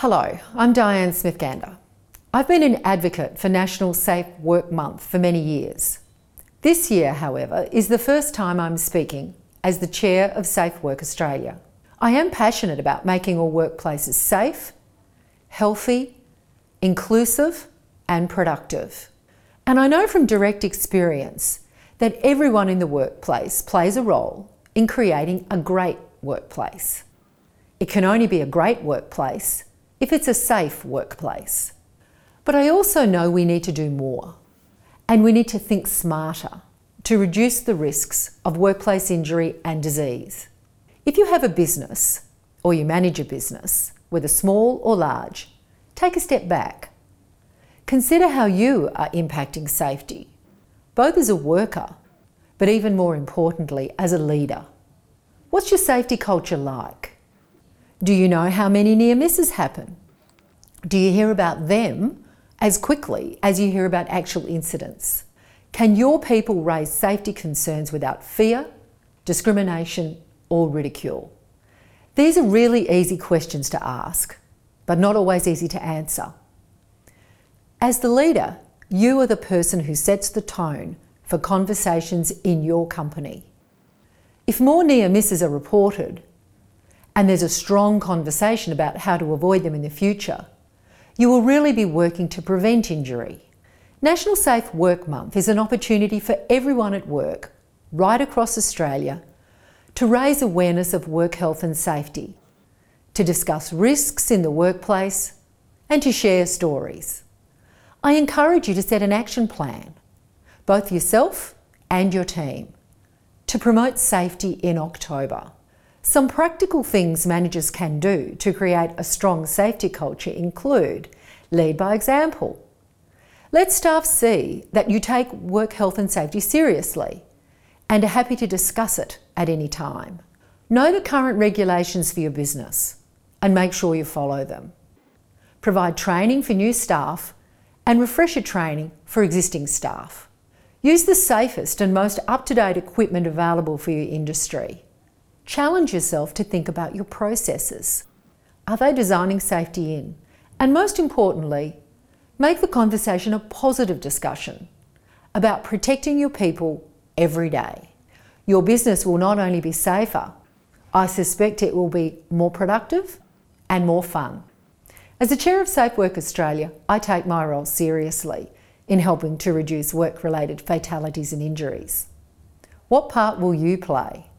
Hello, I'm Diane Smith Gander. I've been an advocate for National Safe Work Month for many years. This year, however, is the first time I'm speaking as the chair of Safe Work Australia. I am passionate about making all workplaces safe, healthy, inclusive, and productive. And I know from direct experience that everyone in the workplace plays a role in creating a great workplace. It can only be a great workplace if it's a safe workplace. But I also know we need to do more and we need to think smarter to reduce the risks of workplace injury and disease. If you have a business or you manage a business, whether small or large, take a step back. Consider how you are impacting safety, both as a worker, but even more importantly, as a leader. What's your safety culture like? Do you know how many near misses happen? Do you hear about them as quickly as you hear about actual incidents? Can your people raise safety concerns without fear, discrimination, or ridicule? These are really easy questions to ask, but not always easy to answer. As the leader, you are the person who sets the tone for conversations in your company. If more near misses are reported, and there's a strong conversation about how to avoid them in the future, you will really be working to prevent injury. National Safe Work Month is an opportunity for everyone at work, right across Australia, to raise awareness of work health and safety, to discuss risks in the workplace, and to share stories. I encourage you to set an action plan, both yourself and your team, to promote safety in October. Some practical things managers can do to create a strong safety culture include lead by example. Let staff see that you take work health and safety seriously and are happy to discuss it at any time. Know the current regulations for your business and make sure you follow them. Provide training for new staff and refresher training for existing staff. Use the safest and most up-to-date equipment available for your industry. Challenge yourself to think about your processes. Are they designing safety in? And most importantly, make the conversation a positive discussion about protecting your people every day. Your business will not only be safer, I suspect it will be more productive and more fun. As the Chair of Safe Work Australia, I take my role seriously in helping to reduce work related fatalities and injuries. What part will you play?